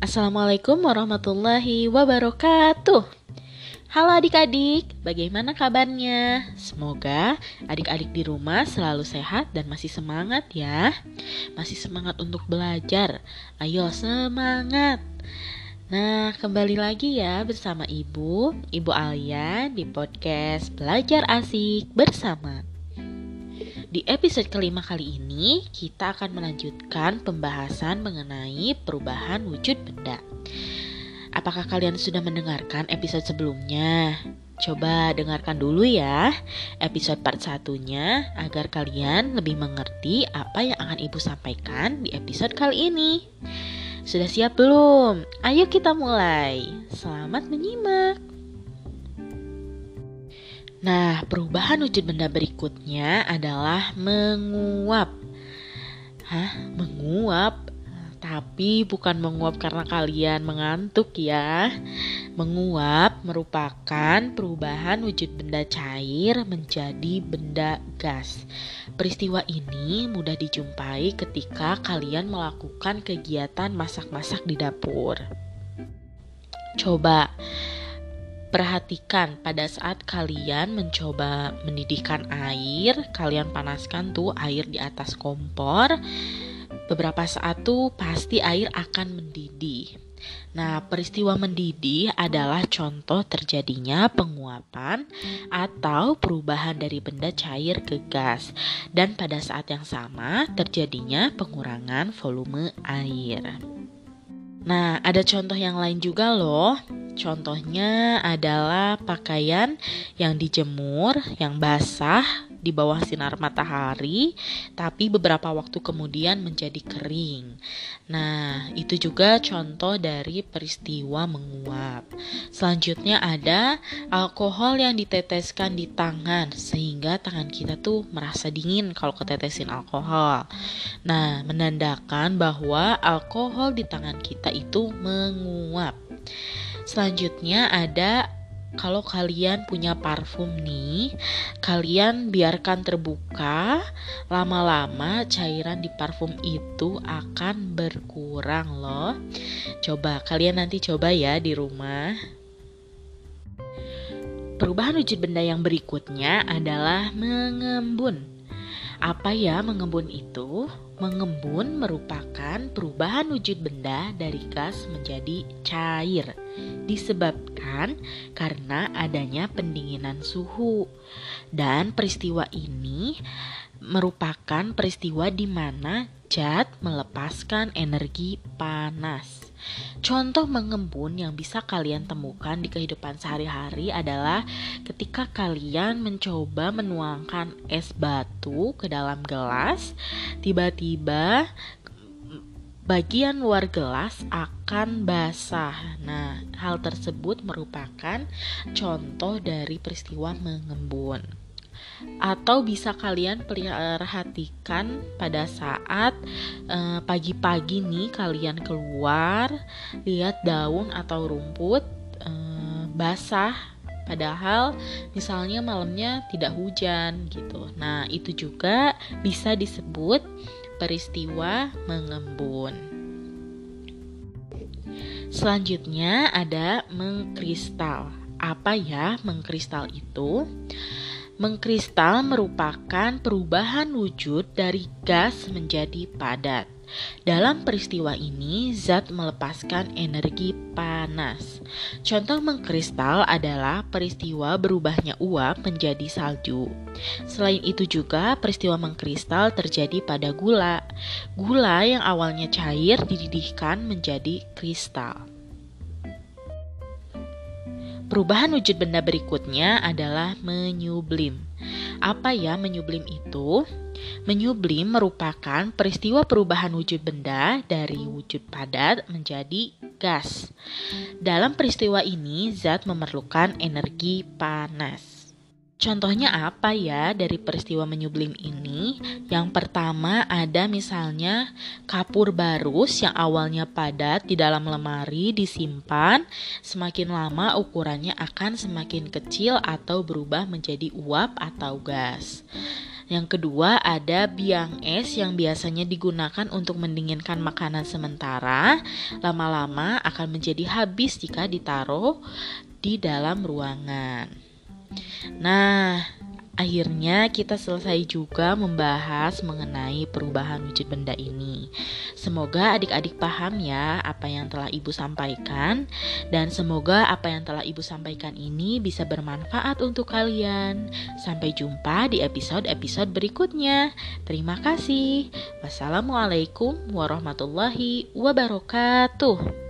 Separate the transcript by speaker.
Speaker 1: Assalamualaikum warahmatullahi wabarakatuh. Halo adik-adik, bagaimana kabarnya? Semoga adik-adik di rumah selalu sehat dan masih semangat ya. Masih semangat untuk belajar. Ayo semangat. Nah, kembali lagi ya bersama Ibu, Ibu Alia di podcast Belajar Asik Bersama. Di episode kelima kali ini, kita akan melanjutkan pembahasan mengenai perubahan wujud benda. Apakah kalian sudah mendengarkan episode sebelumnya? Coba dengarkan dulu ya episode part satunya agar kalian lebih mengerti apa yang akan ibu sampaikan di episode kali ini. Sudah siap belum? Ayo kita mulai. Selamat menyimak. Nah, perubahan wujud benda berikutnya adalah menguap. Hah, menguap? Tapi bukan menguap karena kalian mengantuk ya. Menguap merupakan perubahan wujud benda cair menjadi benda gas. Peristiwa ini mudah dijumpai ketika kalian melakukan kegiatan masak-masak di dapur. Coba Perhatikan pada saat kalian mencoba mendidihkan air, kalian panaskan tuh air di atas kompor. Beberapa saat tuh pasti air akan mendidih. Nah, peristiwa mendidih adalah contoh terjadinya penguapan atau perubahan dari benda cair ke gas, dan pada saat yang sama terjadinya pengurangan volume air. Nah, ada contoh yang lain juga, loh. Contohnya adalah pakaian yang dijemur, yang basah di bawah sinar matahari, tapi beberapa waktu kemudian menjadi kering. Nah, itu juga contoh dari peristiwa menguap. Selanjutnya ada alkohol yang diteteskan di tangan sehingga tangan kita tuh merasa dingin kalau ketetesin alkohol. Nah, menandakan bahwa alkohol di tangan kita itu menguap. Selanjutnya ada kalau kalian punya parfum nih, kalian biarkan terbuka, lama-lama cairan di parfum itu akan berkurang loh. Coba kalian nanti coba ya di rumah. Perubahan wujud benda yang berikutnya adalah mengembun. Apa ya mengembun itu? Mengembun merupakan perubahan wujud benda dari gas menjadi cair, disebabkan karena adanya pendinginan suhu. Dan peristiwa ini merupakan peristiwa di mana zat melepaskan energi panas. Contoh mengembun yang bisa kalian temukan di kehidupan sehari-hari adalah ketika kalian mencoba menuangkan es batu ke dalam gelas, tiba-tiba bagian luar gelas akan basah. Nah, hal tersebut merupakan contoh dari peristiwa mengembun atau bisa kalian perhatikan pada saat eh, pagi-pagi nih kalian keluar lihat daun atau rumput uh, basah padahal misalnya malamnya tidak hujan gitu. Nah, itu juga bisa disebut peristiwa mengembun. Selanjutnya ada mengkristal. Apa ya mengkristal itu? Mengkristal merupakan perubahan wujud dari gas menjadi padat. Dalam peristiwa ini, zat melepaskan energi panas. Contoh mengkristal adalah peristiwa berubahnya uap menjadi salju. Selain itu juga peristiwa mengkristal terjadi pada gula. Gula yang awalnya cair dididihkan menjadi kristal. Perubahan wujud benda berikutnya adalah menyublim. Apa ya menyublim itu? Menyublim merupakan peristiwa perubahan wujud benda dari wujud padat menjadi gas. Dalam peristiwa ini, zat memerlukan energi panas. Contohnya apa ya dari peristiwa menyublim ini? Yang pertama ada misalnya kapur barus yang awalnya padat di dalam lemari disimpan, semakin lama ukurannya akan semakin kecil atau berubah menjadi uap atau gas. Yang kedua ada biang es yang biasanya digunakan untuk mendinginkan makanan sementara, lama-lama akan menjadi habis jika ditaruh di dalam ruangan. Nah, Akhirnya kita selesai juga membahas mengenai perubahan wujud benda ini. Semoga adik-adik paham ya apa yang telah Ibu sampaikan dan semoga apa yang telah Ibu sampaikan ini bisa bermanfaat untuk kalian. Sampai jumpa di episode-episode berikutnya. Terima kasih. Wassalamualaikum warahmatullahi wabarakatuh.